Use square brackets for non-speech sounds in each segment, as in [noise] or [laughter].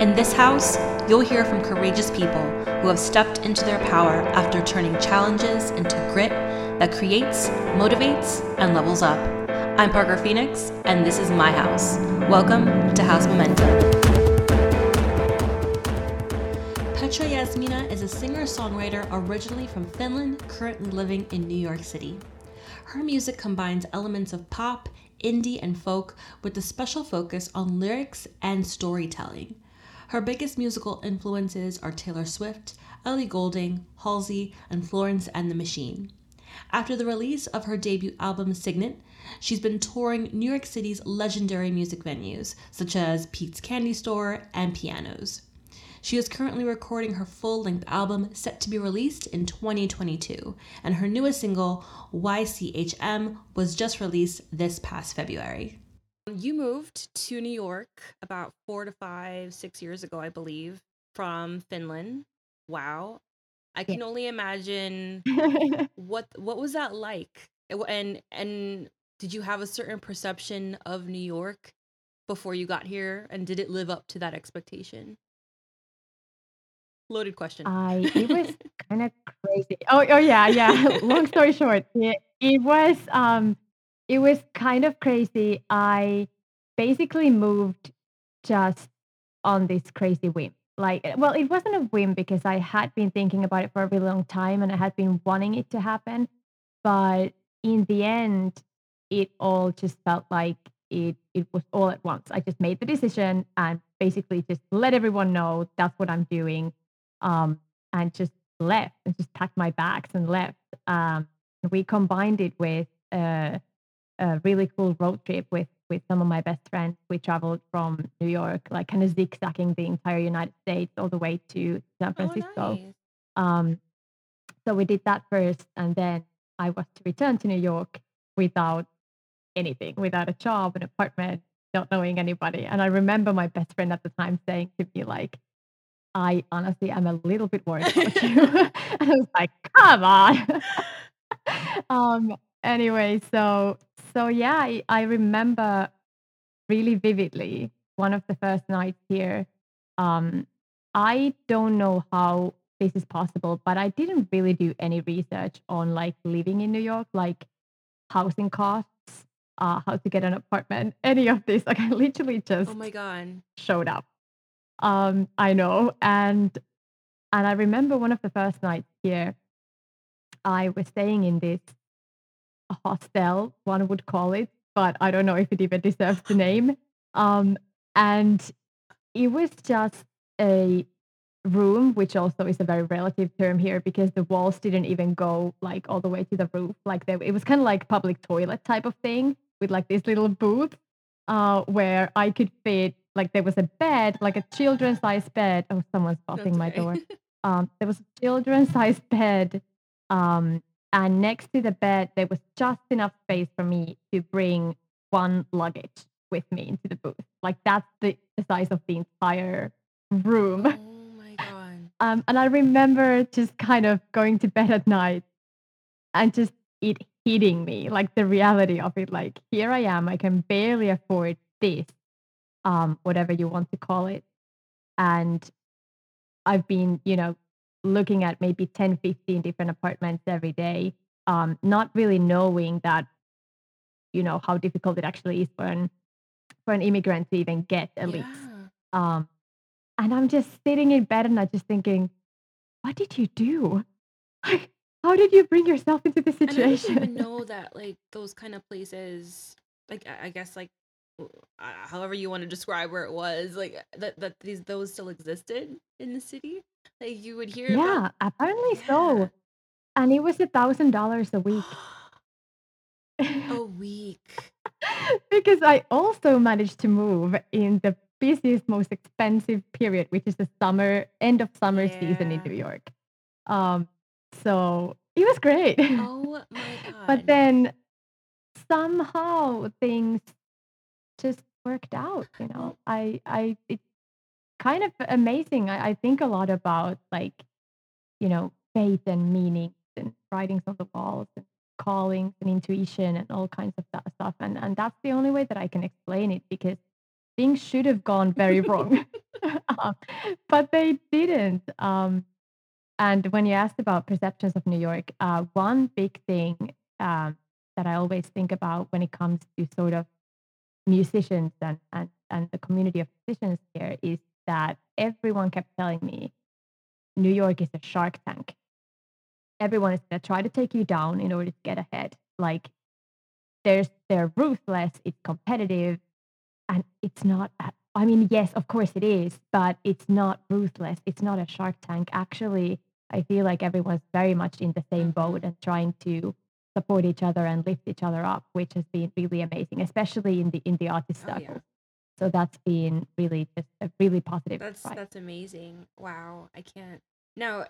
In this house, you'll hear from courageous people who have stepped into their power after turning challenges into grit that creates, motivates, and levels up. I'm Parker Phoenix, and this is my house. Welcome to House Momentum. Petra Yasmina is a singer songwriter originally from Finland, currently living in New York City. Her music combines elements of pop, indie, and folk with a special focus on lyrics and storytelling. Her biggest musical influences are Taylor Swift, Ellie Goulding, Halsey, and Florence and the Machine. After the release of her debut album Signet, she's been touring New York City's legendary music venues, such as Pete's Candy Store and Pianos. She is currently recording her full length album set to be released in 2022, and her newest single, YCHM, was just released this past February. You moved to New York about four to five, six years ago, I believe, from Finland. Wow. I can only imagine [laughs] what what was that like? And and did you have a certain perception of New York before you got here and did it live up to that expectation? Loaded question. I it was [laughs] kind of crazy. Oh, oh yeah, yeah. [laughs] Long story short, it, it was um it was kind of crazy. I basically moved just on this crazy whim. Like, eh, well, it wasn't a whim because I had been thinking about it for a really long time and I had been wanting it to happen. But in the end, it all just felt like it it was all at once. I just made the decision and basically just let everyone know that's what I'm doing. Um, and just left and just packed my bags and left. Um, we combined it with uh, a really cool road trip with with some of my best friends. We traveled from New York, like kind of zigzagging the entire United States all the way to San Oh, Francisco. nice. Um, so we did that first, and then I was to return to New York without anything, without a job, an apartment, not knowing anybody. And I remember my best friend at the time saying to me, like, I honestly am a little bit worried about you. [laughs] [laughs] and I was like, come on. [laughs] um, anyway, so so yeah, I, I remember really vividly one of the first nights here. Um, I don't know how this is possible, but I didn't really do any research on like living in New York, like housing costs, uh, how to get an apartment, [laughs] any of this. Like I literally just Oh my god. showed up. Um, I know, and and I remember one of the first nights here, I was staying in this hostel, one would call it, but I don't know if it even deserves the name. Um, and it was just a room, which also is a very relative term here because the walls didn't even go like all the way to the roof. Like they, it was kind of like public toilet type of thing with like this little booth uh, where I could fit. Like there was a bed, like a children's size bed. Oh, someone's That's busting my door. [laughs] Um, there was a children's size bed, um, and next to the bed there was just enough space for me to bring one luggage with me into the booth. Like that's the, the size of the entire room. oh [laughs] my god. Um, and I remember just kind of going to bed at night and just it hitting me, like the reality of it. Like, here I am, I can barely afford this, um, whatever you want to call it. And I've been, you know, looking at maybe 10, 15 different apartments every day, um, not really knowing that, you know, how difficult it actually is for an for an immigrant to even get a lease. Yeah. Um, and I'm just sitting in bed and I'm just thinking, what did you do? [laughs] Like, how did you bring yourself into this situation? And I didn't even know [laughs] that like those kind of places, like I I guess like uh, however you want to describe where it was, like that that these those still existed in the city. Like you would hear about, yeah, apparently yeah, so. And it was a thousand dollars a week. [gasps] a [laughs] week. because I also managed to move in the busiest, most expensive period, which is the summer, end of summer season in Yeah. New York. Um, so it was great. [laughs] Oh my but god. then somehow things just worked out, you know. Well, I I it's kind of amazing. I, I think a lot about like, you know, faith and meaning and writings on the walls and callings and intuition and all kinds of that stuff. And and that's the only way that I can explain it because things should have gone very wrong. Um, [laughs] [laughs] but they didn't. Um, and when you asked about perceptions of New York, uh, one big thing um, that I always think about when it comes to sort of musicians and, and, and the community of musicians here is that everyone kept telling me New York is a shark tank. Everyone is going to try to take you down in order to get ahead. Like there's they're ruthless, it's competitive, and it's not I mean, yes, of course it is, but it's not ruthless. It's not a shark tank. Actually, I feel like everyone's very much in the same boat and trying to support each other and lift each other up, which has been really amazing, especially in the in the artist Oh circles. yeah. So that's been really just a really positive That's surprise. that's amazing. Wow. I can't. Now,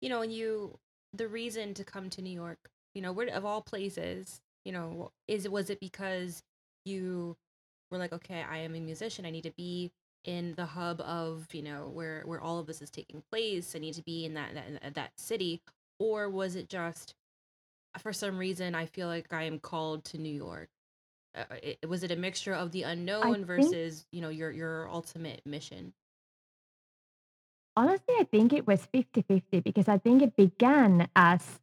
you know, when you the reason to come to New York, you know, where of all places, you know, is was it because you were like, okay, I am a musician. I need to be in the hub of, you know, where where all of this is taking place. I need to be in that that, that city, or was it just for some reason I feel like I am called to New York? Uh, it, was it a mixture of the I unknown think versus, you know, your your ultimate mission? honestly, I think it was fifty-fifty because I think it began as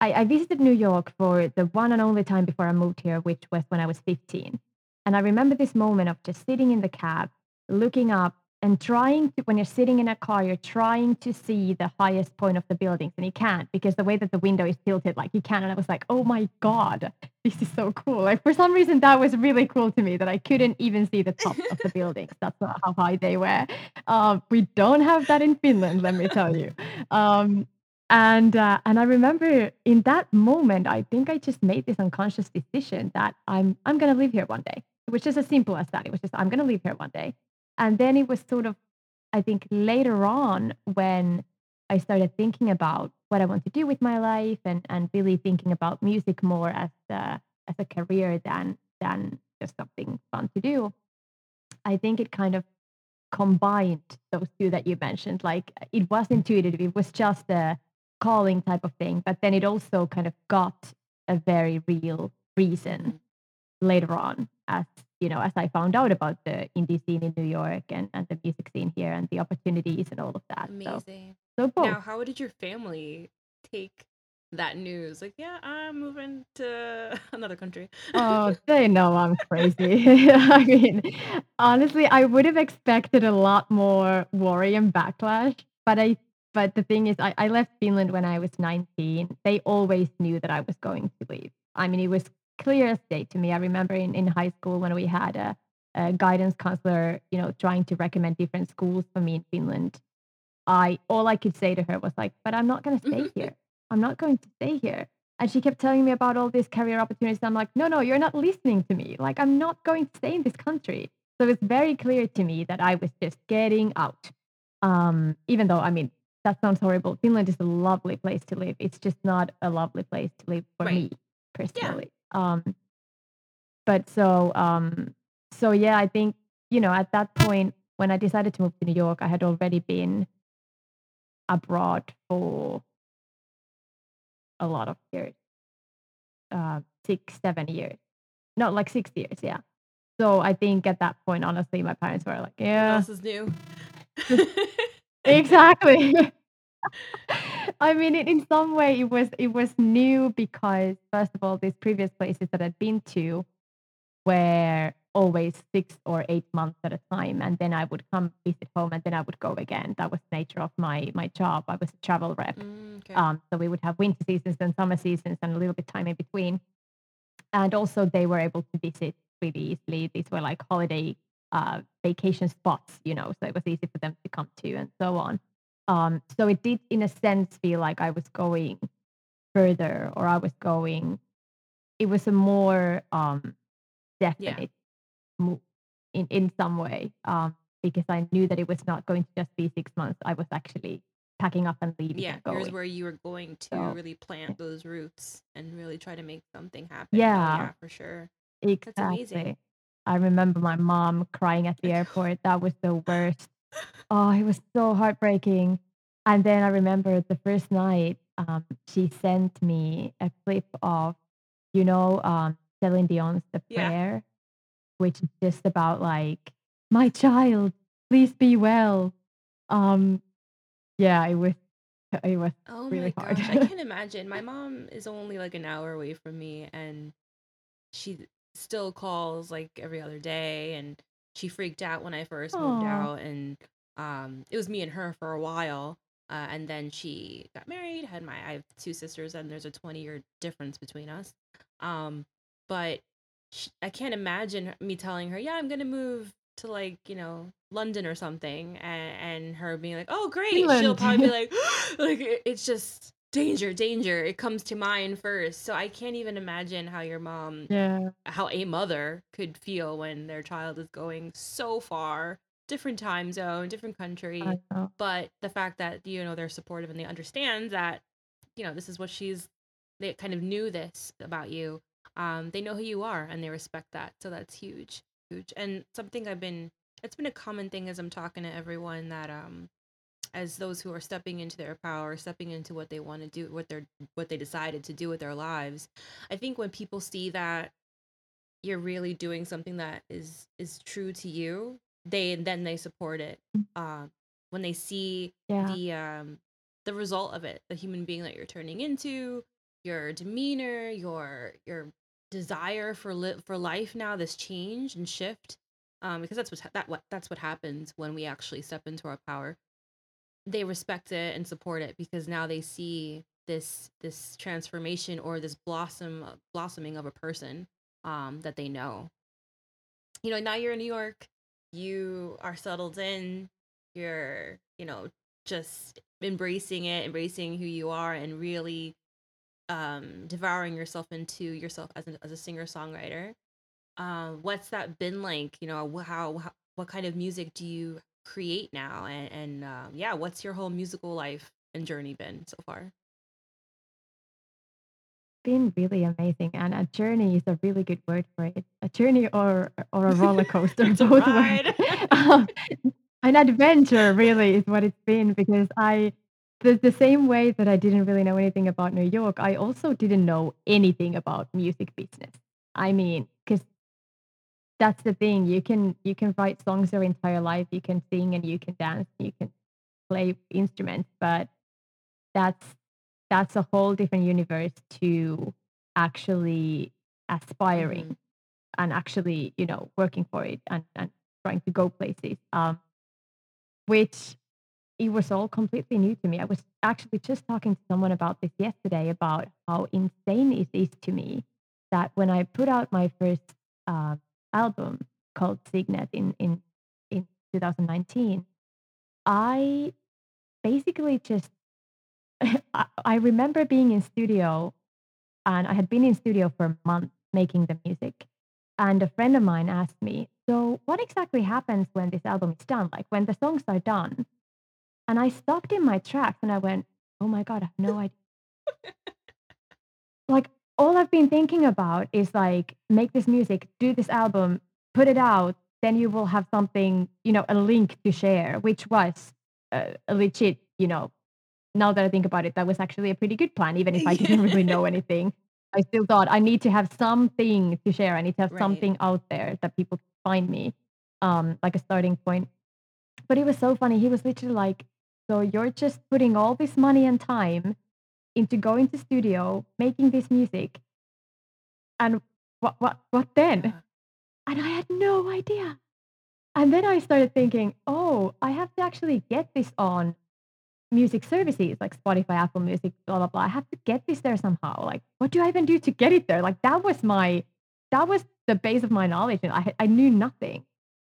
I, I visited New York for the one and only time before I moved here, which was when I was 15. And I remember this moment of just sitting in the cab, looking up and trying to, when you're sitting in a car, you're trying to see the highest point of the buildings and you can't because the way that the window is tilted, like you can. And I was like, oh my God, this is so cool. Like for some reason, that was really cool to me that I couldn't even see the top of the [laughs] buildings. That's not how high they were. Um, we don't have that in Finland, let me tell you. Um, and uh, and I remember in that moment, I think I just made this unconscious decision that I'm I'm gonna live here one day. It was just as simple as that. It was just I'm gonna live here one day. And then it was sort of, I think later on when I started thinking about what I want to do with my life and and really thinking about music more as a as a career than than just something fun to do. I think it kind of combined those two that you mentioned. Like it was intuitive, it was just a calling type of thing, but then it also kind of got a very real reason later on as you know as i found out about the indie scene in new york and, and the music scene here and the opportunities and all of that so Amazing. so both Now, how did your family take that news? Like, yeah, I'm moving to [laughs] another country. oh [laughs] they know i'm crazy [laughs] i mean honestly i would have expected a lot more worry and backlash but i but the thing is I, I left finland when i was 19 they always knew that i was going to leave i mean it was clear as day to me i remember in, in high school when we had a, a guidance counselor you know trying to recommend different schools for me in finland I all I could say to her was like, "But I'm not going to stay here. I'm not going to stay here." And she kept telling me about all these career opportunities. I'm like, "No, no, you're not listening to me. Like, I'm not going to stay in this country." So it's very clear to me that I was just getting out. Um, even though, I mean, that sounds horrible. Finland is a lovely place to live. It's just not a lovely place to live for Right. me personally. Um, but so, um, so yeah, I think you know at that point when I decided to move to New York, I had already been abroad for a lot of years, uh, 6, 7 years. not like 6 years, yeah. So I think at that point, honestly, my parents were like, What "Yeah, else is new? [laughs] [laughs] exactly." [laughs] [laughs] I mean, in in some way, it was it was new because, first of all, these previous places that I'd been to were always 6 or 8 months at a time, and then I would come visit home, and then I would go again. That was the nature of my my job. I was a travel rep. Mm, okay. Um, so we would have winter seasons and summer seasons and a little bit time in between. And also they were able to visit really easily. These were like holiday uh, vacation spots, you know, so it was easy for them to come to and so on. Um, so it did, in a sense, feel like I was going further or I was going, it was a more um, Yeah. definite move in, in some way um, because I knew that it was not going to just be six months. I was actually packing up and leaving Yeah. and Here's where you were going to So, really yeah. plant those roots and really try to make something happen. Oh, Yeah. yeah, for sure. Exactly. I remember my mom crying at the [laughs] airport. That was the worst. Oh, it was so heartbreaking. And then I remember the first night, um, she sent me a clip of, you know, um, Celine Dion's The Yeah. Prayer, which is just about like, my child, please be well. Um, yeah, it was it was Oh my really hard. gosh, I can't imagine. My [laughs] mom is only like an hour away from me, and she still calls like every other day. And she freaked out when I first moved out, and um, it was me and her for a while. Uh, and then she got married, had my I have two sisters, and there's a 20 year difference between us. Um, but sh I can't imagine me telling her, "Yeah, I'm gonna move to like, you know, London or something," and, and her being like, "Oh, great." She'll probably be [laughs] like, [gasps] like it- it's just danger, danger. It comes to mind first. So I can't even imagine how your mom, Yeah, how a mother could feel when their child is going so far, different time zone, different country. But the fact that, you know, they're supportive and they understand that you know, this is what she's they kind of knew this about you. Um, they know who you are and they respect that. So that's huge, huge. And something I've been it's been a common thing as I'm talking to everyone that um as those who are stepping into their power, stepping into what they want to do, what they're what they decided to do with their lives. I think when people see that you're really doing something that is is true to you, they then they support it. Mm, Um, when they see yeah, the um the result of it, the human being that you're turning into, your demeanor, your your desire for li- for life now, this change and shift, um, because that's what that what that's what happens when we actually step into our power. They respect it and support it because now they see this this transformation or this blossom blossoming of a person um, that they know. You know, now you're in New York, you are settled in, you're, you know, just embracing it, embracing who you are, and really um, devouring yourself into yourself as, a as a singer songwriter. Um, what's that been like? You know, how, how what kind of music do you create now? And, and um, yeah, what's your whole musical life and journey been so far? been really amazing, and a journey is a really good word for it. A journey or or a roller coaster, [laughs] [laughs] both. Um, an adventure really is what it's been because I the the same way that I didn't really know anything about New York, I also didn't know anything about music business. I mean, that's the thing, you can you can write songs your entire life, you can sing and you can dance, you can play instruments, but that's that's a whole different universe to actually aspiring and actually, you know, working for it and, and trying to go places. Um, which it was all completely new to me. I was actually just talking to someone about this yesterday about how insane it is to me that when I put out my first uh, album called Signet in in in 2019, I basically just [laughs] I, I remember being in studio and I had been in studio for a month making the music. And a friend of mine asked me, So, what exactly happens when this album is done? Like when the songs are done? And I stopped in my tracks and I went, Oh my God, I have no idea. [laughs] Like, all I've been thinking about is like, make this music, do this album, put it out, then you will have something, you know, a link to share, which was uh, a legit, you know, now that I think about it, that was actually a pretty good plan, even if I didn't really know [laughs] anything. I still thought I need to have something to share. I need to have Right. something out there that people can find me, um, like a starting point. But it was so funny. He was literally like, "So you're just putting all this money and time into going to studio, making this music, and what, what, what then?" And I had no idea. And then I started thinking, "Oh, I have to actually get this on music services like Spotify, Apple Music, blah blah blah. I have to get this there somehow. Like, what do I even do to get it there? Like that was my that was the base of my knowledge, and I I knew nothing.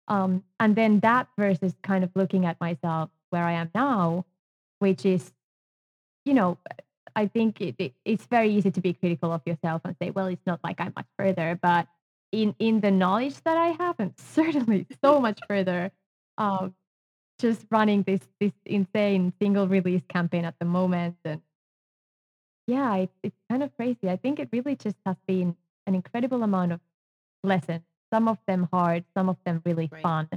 Um, and then that versus kind of looking at myself where I am now, which is, you know, I think it, it, it's very easy to be critical of yourself and say, well, it's not like I'm much further, but in in the knowledge that I have, I'm [laughs] certainly so much further. Um, just running this this insane single release campaign at the moment and yeah it's, it's kind of crazy i think it really just has been an incredible amount of lessons some of them hard some of them really Right. fun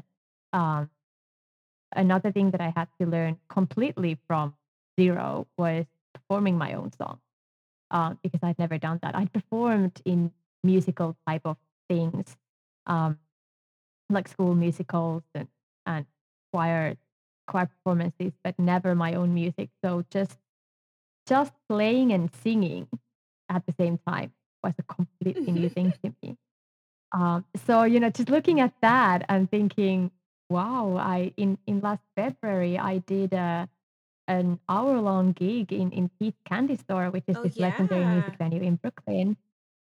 um, another thing that i had to learn completely from zero was performing my own song um, because i'd never done that i'd performed in musical type of things um, like school musicals and, and choir choir performances, but never my own music. So just just playing and singing at the same time was a completely new thing [laughs] to me. Um, so, you know, just looking at that and thinking, wow, I in in last February I did a an hour-long gig in in Pete's Candy Store, which is Oh, this legendary music venue in Brooklyn.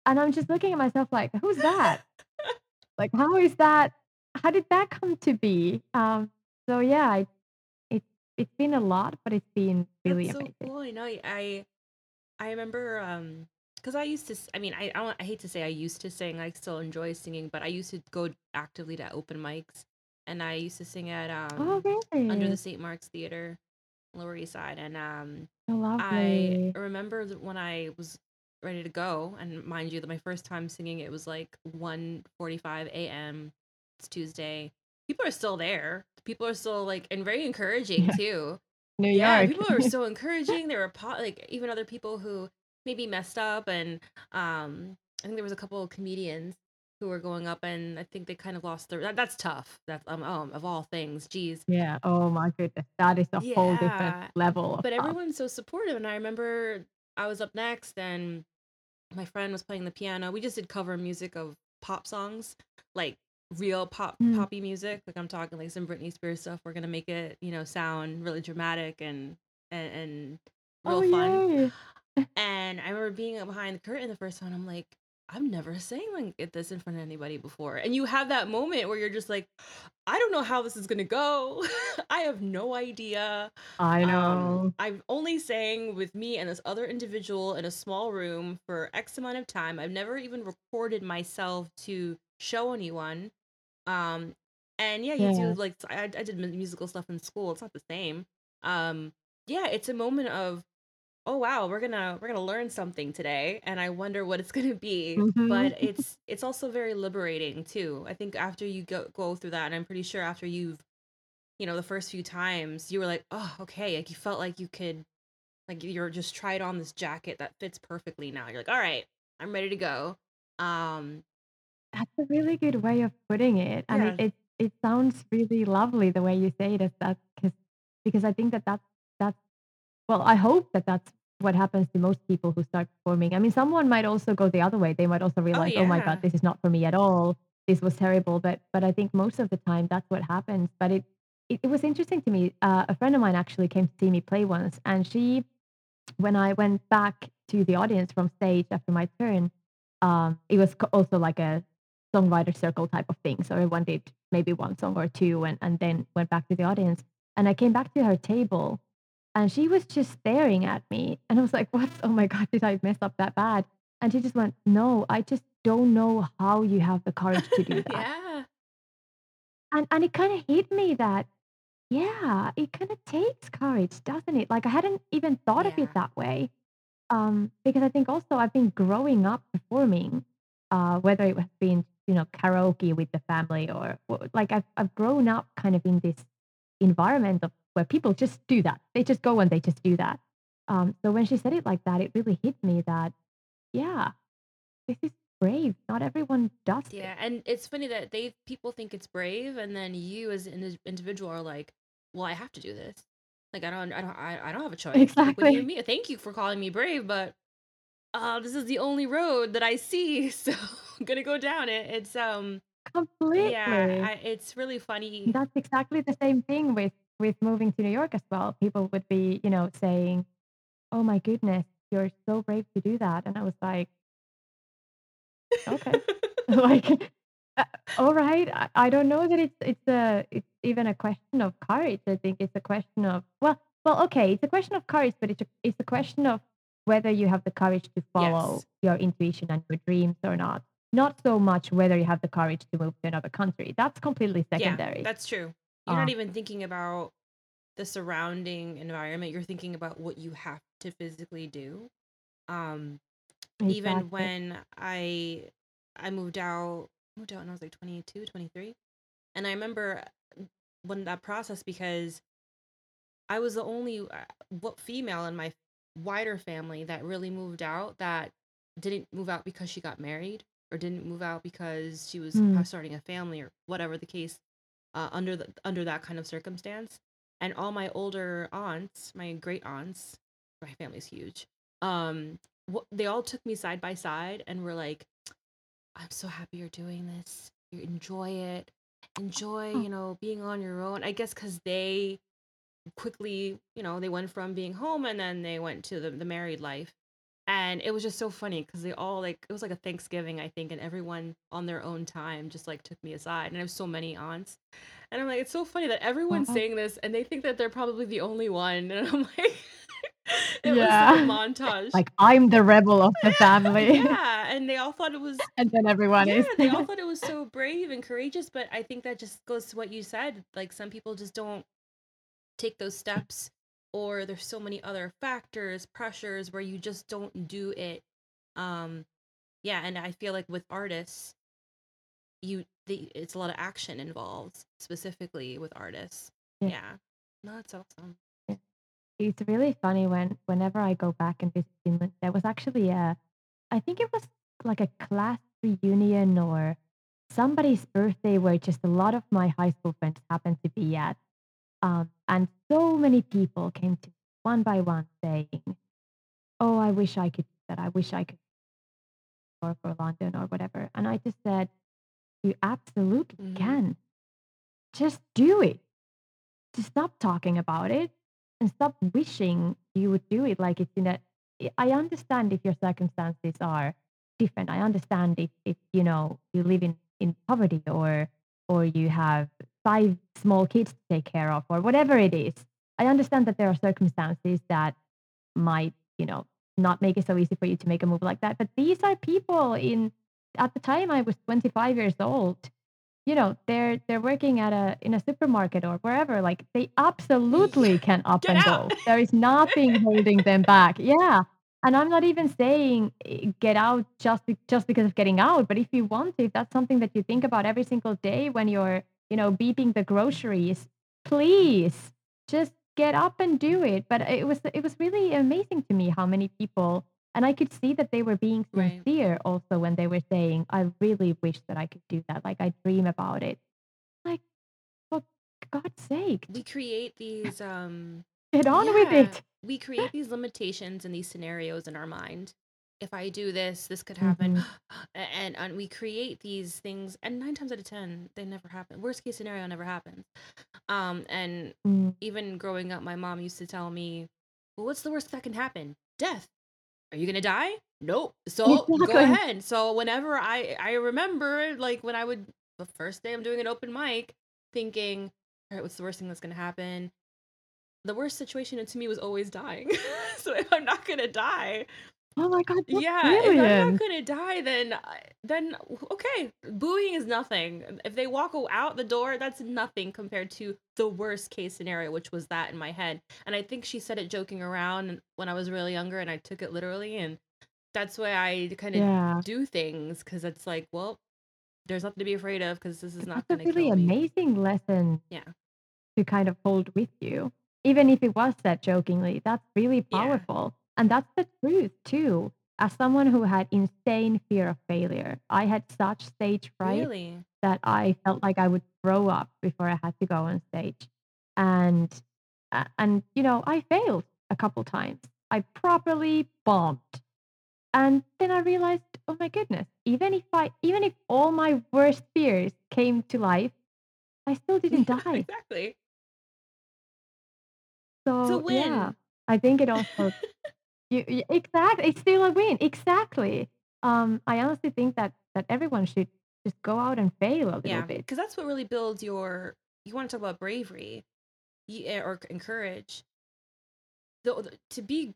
And I'm just looking at myself like, who's that? [laughs] Like, how is that? How did that come to be? Um, so yeah, it, it it's been a lot, but it's been That's really so amazing. cool. I know. I I remember um because I used to I mean I I, don't, I hate to say I used to sing. I still enjoy singing, but I used to go actively to open mics and I used to sing at Oh, um under the? St. Mark's Theater, Lower East Side and um Oh, I remember when I was ready to go and mind you that my first time singing it was like one forty-five a.m. It's Tuesday. People are still there. People are still like and very encouraging Yeah, too New yeah, York. people were [laughs] so encouraging. There were po- like even other people who maybe messed up, and um, I think there was a couple of comedians who were going up, and I think they kind of lost their. That, that's tough. That's um, um of all things. Geez, Yeah. Oh my goodness. That is a whole different level But everyone's so supportive, and I remember I was up next, and my friend was playing the piano. We just did cover music of pop songs, like real pop Mm. poppy music. Like I'm talking like some Britney Spears stuff. We're gonna make it, you know, sound really dramatic and and, and Oh, real fun. yay. And I remember being behind the curtain the first time. I'm like, I've never sang like this in front of anybody before. And you have that moment where you're just like, I don't know how this is gonna go. [laughs] I have no idea. I Um, know. I've only sang with me and this other individual in a small room for X amount of time. I've never even recorded myself to show anyone. Um, and yeah, you do like I, I did musical stuff in school. It's not the same. Um, yeah, it's a moment of oh wow we're gonna we're gonna learn something today and i wonder what it's [laughs] gonna be. Mhm. but it's it's also very liberating too. I think after you go go through that and i'm pretty sure after you've you know the first few times you were like oh okay like you felt like you could like you're just tried on this jacket that fits perfectly now. You're like all right i'm ready to go. Um That's a really good way of putting it, and it yeah. it it sounds really lovely the way you say it as that, because because I think that that's that's well, I hope that that's what happens to most people who start performing. I mean, someone might also go the other way. They might also oh realize, "Oh my god, this is not for me at all. This was terrible." But but I think most of the time that's what happens. But it it, it was interesting to me. Uh, a friend of mine actually came to see me play once, and she when I went back to the audience from stage after my turn, um, it was also like a songwriter circle type of thing. So everyone did maybe one song or two and, and then went back to the audience. And I came back to her table and she was just staring at me. And I was like, what? Oh my God, did I mess up that bad? And she just went, no, I just don't know how you have the courage to do [laughs] that. yeah And, and it kind of hit me that yeah, it kind of takes courage, doesn't it? Like I hadn't even thought of it that way. Um, because I think also I've been growing up performing, uh, whether it has been, you know, karaoke with the family or like I've I've grown up kind of in this environment of where people just do that. They just go and they just do that. Um, so when she said it like that, it really hit me that, yeah, this is brave. Not everyone does yeah and it's funny that they people think it's brave and then you as an individual are like well i have to do this like i don't i don't i, I don't have a [laughs] choice like what do you Exactly. thank you for calling me brave but uh this is the only road that I see, [laughs] so I'm gonna go down it. It's um yeah, I it's really funny. That's exactly the same thing with with moving to New York as well. People would be, you know, saying, "Oh my goodness, you're so brave to do that." And I was like, "Okay." [laughs] Like, uh, all right. I, I don't know that it's it's a it's even a question of courage. I think it's a question of well, well, okay, it's a question of courage, but it's a, it's a question of whether you have the courage to follow Yes. your intuition and your dreams or not. Not so much whether you have the courage to move to another country. That's completely Yeah, secondary. that's true. You're not Um, even thinking about the surrounding environment, you're thinking about what you have to physically do. Um, even exactly. when I I moved out moved out when I was like 22, 23, and I remember when that process because I was the only uh, what female in my wider family that really moved out that didn't move out because she got married or didn't move out because she was Mm, starting a family or whatever the case uh, under the under that kind of circumstance. and all my older aunts, my great aunts, my family's huge. Um, wh- they all took me side by side and were like, "I'm so happy you're doing this. You enjoy it. Enjoy, Oh, you know, being on your own." I guess because they quickly, you know, they went from being home and then they went to the, the married life. And it was just so funny because they all like it was like a Thanksgiving, I think, and everyone on their own time just like took me aside. And I have so many aunts. And I'm like, it's so funny that everyone's wow. saying this and they think that they're probably the only one. [laughs] And I'm like, [laughs] it was a Yeah. montage. Like, I'm the rebel of the [laughs] family, Yeah. And they all thought it was and then everyone yeah, is. they all thought it was so brave and courageous, but I think that just goes to what you said. Like some people just don't take those mm. steps or there's so many other factors pressures where you just don't do it um yeah and i feel like with artists you the it's a lot of action involved specifically with artists Yeah. yeah no that's awesome It's really funny when whenever I go back and visit Finland, there was actually a I think it was like a class reunion or somebody's birthday where just a lot of my high school friends happened to be at. Um, and so many people came to me one by one saying, Oh, I wish I could do that. I wish I could work for London or whatever. And I just said, You absolutely mm-hmm. can. Just do it. Just stop talking about it and stop wishing you would do it like it's in a I I understand if your circumstances are different. I understand if, if you know you live in, in poverty or or you have five small kids to take care of or whatever it is. I understand that there are circumstances that might, you know, not make it so easy for you to make a move like that. But these are people in at the time I was 25 years old you know, they're they're working at a in a supermarket or wherever, like, they absolutely [laughs] can up get and out go. [laughs] There is nothing holding them back. Yeah, and I'm not even saying, eh, get out just just because of getting out, but if you want to, if that's something that you think about every single day when you're, you know, beeping the groceries, please just get up and do it. But it was it was really amazing to me how many people and I could see that they were being right sincere also when they were saying, "I really wish that I could do that. Like, I dream about it." Like, for God's sake, we create these um get on with yeah it. we create these limitations and these scenarios in our mind if i do this this could happen. [gasps] Mhm, and and we create these things and nine times out of ten they never happen. Worst case scenario never happens. Um and mm. even growing up my mom used to tell me well what's the worst that can happen? Death. Are you gonna die? Nope. So go ahead. So whenever i i remember like when i would the first day i'm doing an open mic thinking all right what's the worst thing that's gonna happen? The worst situation to me was always dying. [laughs] so if I'm not gonna die, Oh my god, yeah, if I'm not gonna die, then then okay, booing is nothing. If they walk out the door, that's nothing compared to the worst case scenario, which was that in my head. And I think she said it joking around when I was really younger, and I took it literally. And that's why I kind of Yeah, do things because it's like, well, there's nothing to be afraid of because this is not that's a gonna really kill me. amazing lesson Yeah, to kind of hold with you. Even if it was said jokingly, that's really yeah, powerful. And that's the truth too. As someone who had insane fear of failure, I had such stage fright really. that I felt like I would throw up before I had to go on stage. And uh, and you know, I failed a couple times. I properly bombed. And then I realized, oh my goodness, even if I even if all my worst fears came to life, I still [laughs] didn't Yeah, die. exactly. A So, yeah. I think it also [laughs] you y exactly, it's still a win, exactly. Um, I honestly think that that everyone should just go out and fail a little Yeah, bit. because that's what really builds your. You want to talk about bravery, y- or and courage. The, the- to be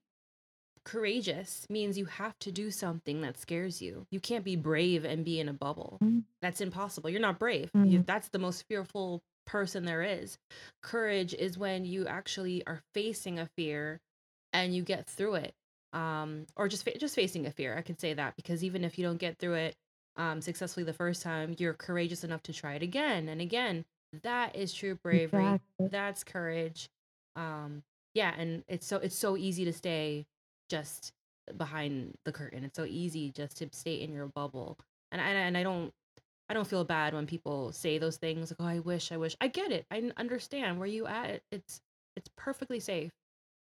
courageous means you have to do something that scares you. You can't be brave and be in a bubble. Mm, That's impossible. You're not brave. You, mhm, that's the most fearful person there is. Courage is when you actually are facing a fear and you get through it. Um, or just fa- just facing a fear. I can say that because even if you don't get through it um, successfully the first time, you're courageous enough to try it again and again. That is true bravery. exactly. That's courage. Um, yeah, and it's so it's so easy to stay just behind the curtain. It's so easy just to stay in your bubble. And I and I don't I don't feel bad when people say those things like, "Oh, I wish, I wish." I get it. I understand where you at. It's It's perfectly safe.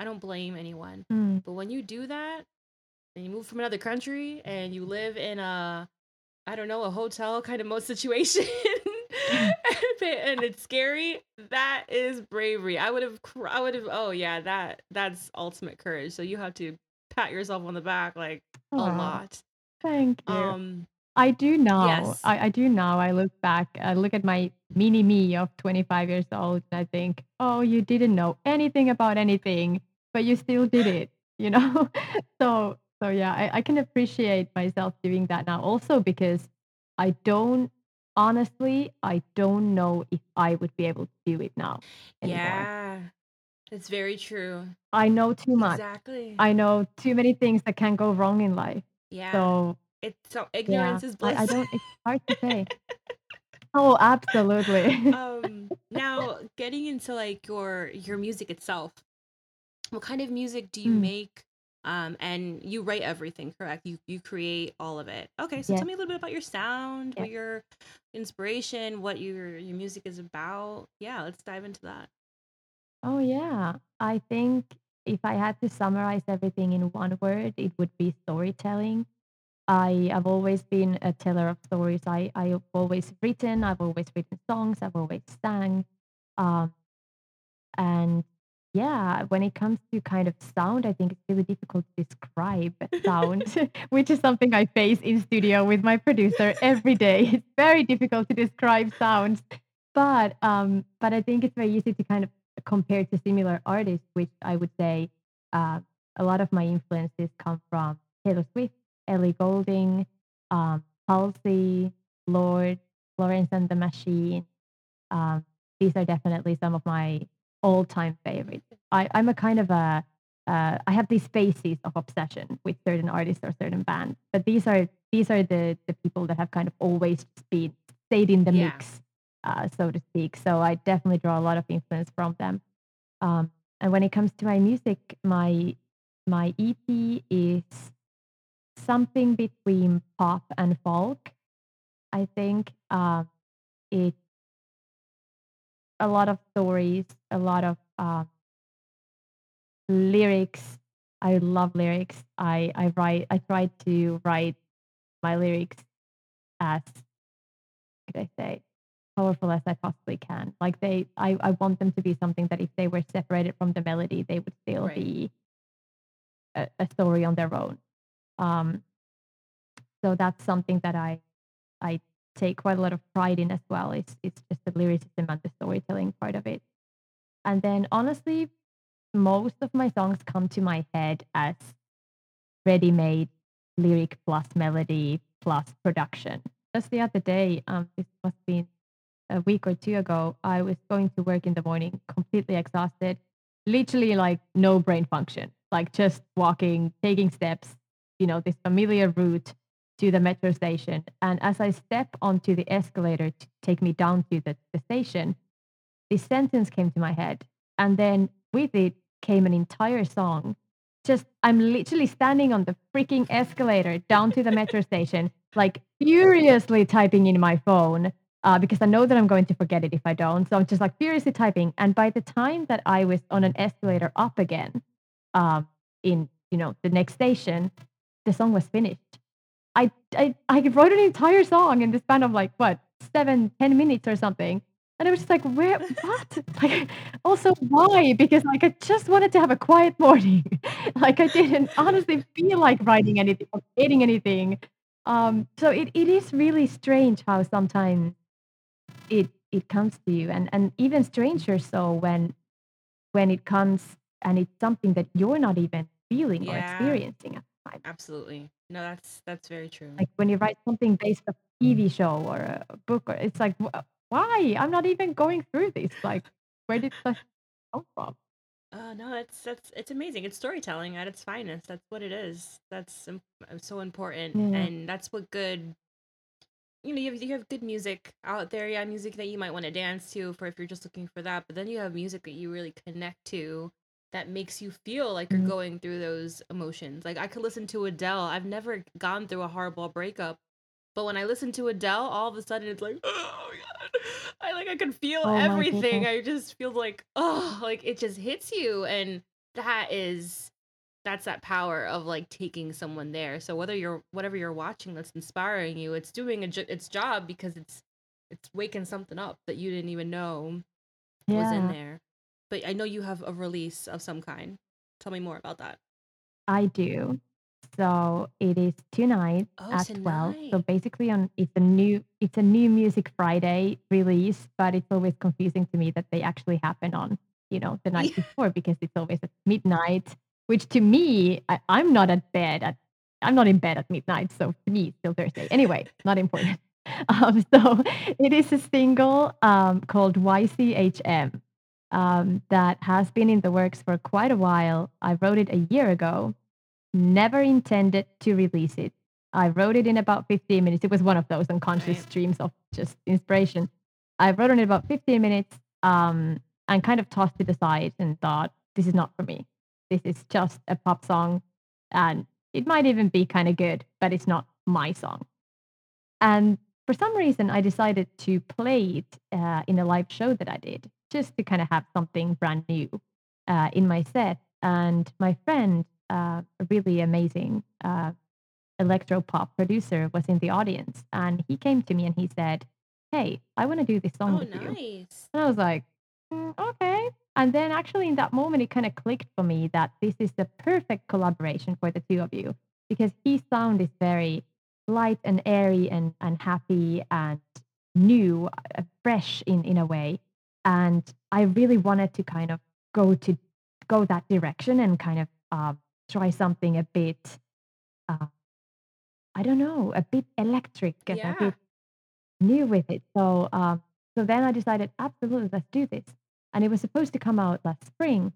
I don't blame anyone. Mm. But when you do that and you move from another country and you live in a I don't know, a hotel kind of mode [laughs] situation [laughs] and it's scary, that is bravery. I would have I would have oh yeah, that that's ultimate courage. So you have to pat yourself on the back like a lot. thank you. Um I do now. yes. I, I do now. I look back, I look at my mini me of 25 years old, and I think, oh, you didn't know anything about anything, but you still did it, [laughs] you know? [laughs] so, so yeah, I, I can appreciate myself doing that now also because I don't, honestly, I don't know if I would be able to do it now anymore. Yeah. It's very true. I know too much. Exactly. I know too many things that can go wrong in life. Yeah. So, It's so yeah, ignorance is I, I don't, it's hard to say. [laughs] Oh, absolutely. [laughs] um now getting into like your your music itself. What kind of music do you Mm, make? Um and you write everything, correct? You you create all of it. Okay, so tell me a little bit about your sound, yes. what your inspiration, what your your music is about. Yeah, let's dive into that. Oh, yeah. I think if I had to summarize everything in one word, it would be storytelling. I have always been a teller of stories. I I've always written. I've always written songs. I've always sang. Um, and yeah, when it comes to kind of sound, I think it's really difficult to describe [laughs] sound, [laughs] which is something I face in studio with my producer every day. [laughs] It's very difficult to describe sounds, but um, but I think it's very easy to kind of compare to similar artists, which I would say uh, a lot of my influences come from Taylor Swift, Ellie Goulding, um, Halsey, Lorde, Florence and the Machine. Um, these are definitely some of my all-time favorites. I, I'm a kind of a uh, I have these phases of obsession with certain artists or certain bands, but these are these are the the people that have kind of always been stayed in the Yeah. mix, uh, so to speak. So I definitely draw a lot of influence from them. Um, and when it comes to my music, my my EP is something between pop and folk. I think um, it's a lot of stories, a lot of um, lyrics. I love lyrics. I I write. I try to write my lyrics as could I say powerful as I possibly can. Like they, I I want them to be something that if they were separated from the melody, they would still Right. be a, a story on their own. Um, so that's something that I I take quite a lot of pride in as well. It's it's just the lyricism and the storytelling part of it. And then honestly, most of my songs come to my head as ready-made lyric plus melody plus production. Just the other day, um, this must be a week or two ago, I was going to work in the morning, completely exhausted, literally like no brain function, like just walking, taking steps, you know, this familiar route to the metro station. And as I step onto the escalator to take me down to the, the station, this sentence came to my head. And then with it came an entire song. Just, I'm literally standing on the freaking escalator down to the metro [laughs] station, like furiously typing in my phone uh, because I know that I'm going to forget it if I don't. So I'm just like furiously typing. And by the time that I was on an escalator up again, um, in you know the next station, the song was finished. I I I wrote an entire song in the span of like what seven ten minutes or something, and I was just like, where what? [laughs] Like also why? Because like I just wanted to have a quiet morning. [laughs] like I didn't honestly feel like writing anything or creating anything. Um, so it, it is really strange how sometimes it it comes to you and and even stranger so when when it comes and it's something that you're not even feeling or experiencing time absolutely. No, that's that's very true. like when you write something based on a tv show or a book or it's like "Wh- why i'm not even going through this like where did that [laughs] come from Uh, no, that's that's it's amazing. It's storytelling at its finest. That's what it is. That's uh, so important, yeah and that's what good. You know, you have you have good music out there. Yeah, music that you might want to dance to for if you're just looking for that. But then you have music that you really connect to, that makes you feel like you're Mhm. going through those emotions. Like I could listen to Adele. I've never gone through a horrible breakup, but when I listen to Adele, all of a sudden it's like, oh my god, I like I can feel Oh everything. I just feel like oh, like it just hits you and that is that's that power of like taking someone there. So whether you're whatever you're watching that's inspiring you, it's doing a, jo- its job because it's it's waking something up that you didn't even know was in there. But I know you have a release of some kind. Tell me more about that. I do. So it is tonight Oh, at 12. So basically on it's a new it's a new Music Friday release, but it's always confusing to me that they actually happen on, you know, the night Yeah. before because it's always at midnight, which to me, I, I'm not at bed at I'm not in bed at midnight, so to me it's still Thursday. Anyway, not important. [laughs] Um, so [laughs] it is a single um, called YCHM um, that has been in the works for quite a while. I wrote it a year ago Never intended to release it. I wrote it in about 15 minutes. It was one of those unconscious Right. streams of just inspiration. I wrote it in about 15 minutes um, and kind of tossed it aside and thought, this is not for me. This is just a pop song. And it might even be kind of good, but it's not my song. And for some reason, I decided to play it uh, in a live show that I did, just to kind of have something brand new uh, in my set. And my friend, uh, a really amazing uh, electro pop producer, was in the audience, and he came to me and he said, "Hey, I want to do this song Oh, with you." And I was like, "Mm, "Okay." And then actually, in that moment, it kind of clicked for me that this is the perfect collaboration for the two of you because his sound is very light and airy and and happy and new, uh, fresh in in a way. And I really wanted to kind of go to go that direction and kind of uh, try something a bit, uh, I don't know, a bit electric and a bit new with it. So um, so then I decided, absolutely, let's do this. And it was supposed to come out last spring,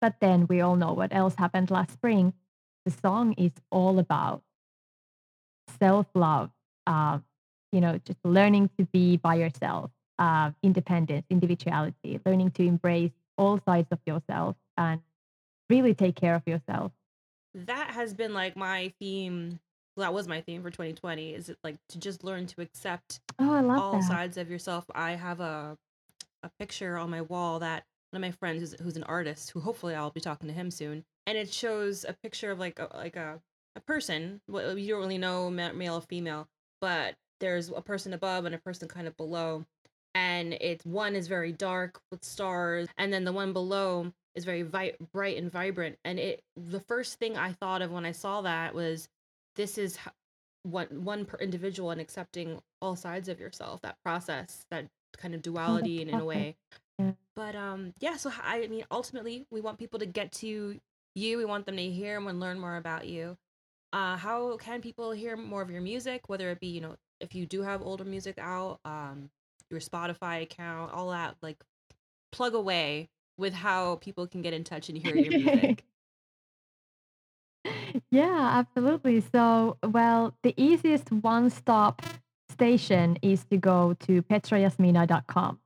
but then we all know what else happened last spring. The song is all about self love, um, you know, just learning to be by yourself, uh, independence, individuality, learning to embrace all sides of yourself and really take care of yourself. That has been like my theme. Well, that was my theme for 2020. Is it like to just learn to accept Oh, I love all that. sides of yourself. I have a a picture on my wall that one of my friends who's, who's an artist who hopefully I'll be talking to him soon, and it shows a picture of like a, like a a person. Well, you don't really know male or female, but there's a person above and a person kind of below, and it's one is very dark with stars, and then the one below is very vi- bright and vibrant. And it the first thing I thought of when I saw that was this is h- one one per individual and accepting all sides of yourself that process that kind of duality in, in a way Yeah. but um yeah so i mean ultimately we want people to get to you we want them to hear and learn more about you uh how can people hear more of your music whether it be you know if you do have older music out um your spotify account all that like plug away with how people can get in touch and hear your music [laughs] Yeah, absolutely. So, well, the easiest one-stop station is to go to petrajasmina.com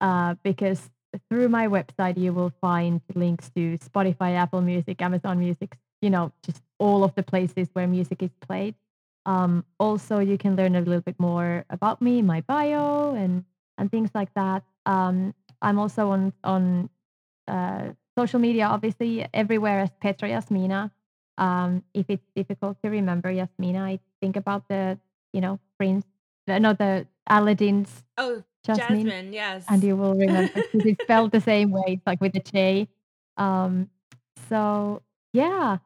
uh, because through my website you will find links to Spotify, Apple Music, Amazon Music, you know, just all of the places where music is played. Um, also, you can learn a little bit more about me, my bio, and and things like that. Um, I'm also on on uh, social media, obviously, everywhere as Petra Jasmina. Um, if it's difficult to remember Jasmina, I think about the, you know, prince, the, no, the Aladdin's oh Jasmine, jasmine and you will remember because it's spelled the same way, it's like with a J. Um, so yeah,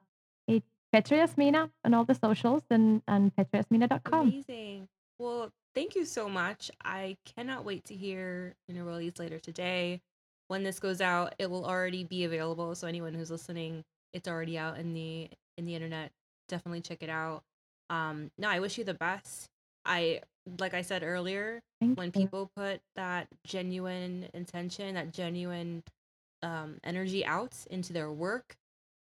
Petra Jasmina on all the socials and and petrajasmina.com. Amazing. Well, thank you so much. I cannot wait to hear your release later today. When this goes out, it will already be available. So anyone who's listening, it's already out in the in the internet. Definitely check it out. Um, no, I wish you the best. I like I said earlier, Thank when you. people put that genuine intention, that genuine um, energy out into their work,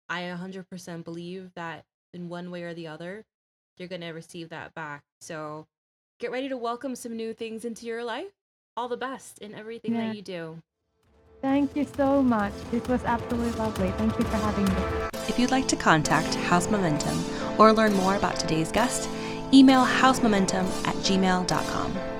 I 100% believe that in one way or the other, you're going to receive that back. So get ready to welcome some new things into your life. All the best in everything that you do. Thank you so much. This was absolutely lovely. Thank you for having me. If you'd like to contact House Momentum or learn more about today's guest, email housemomentum at gmail.com.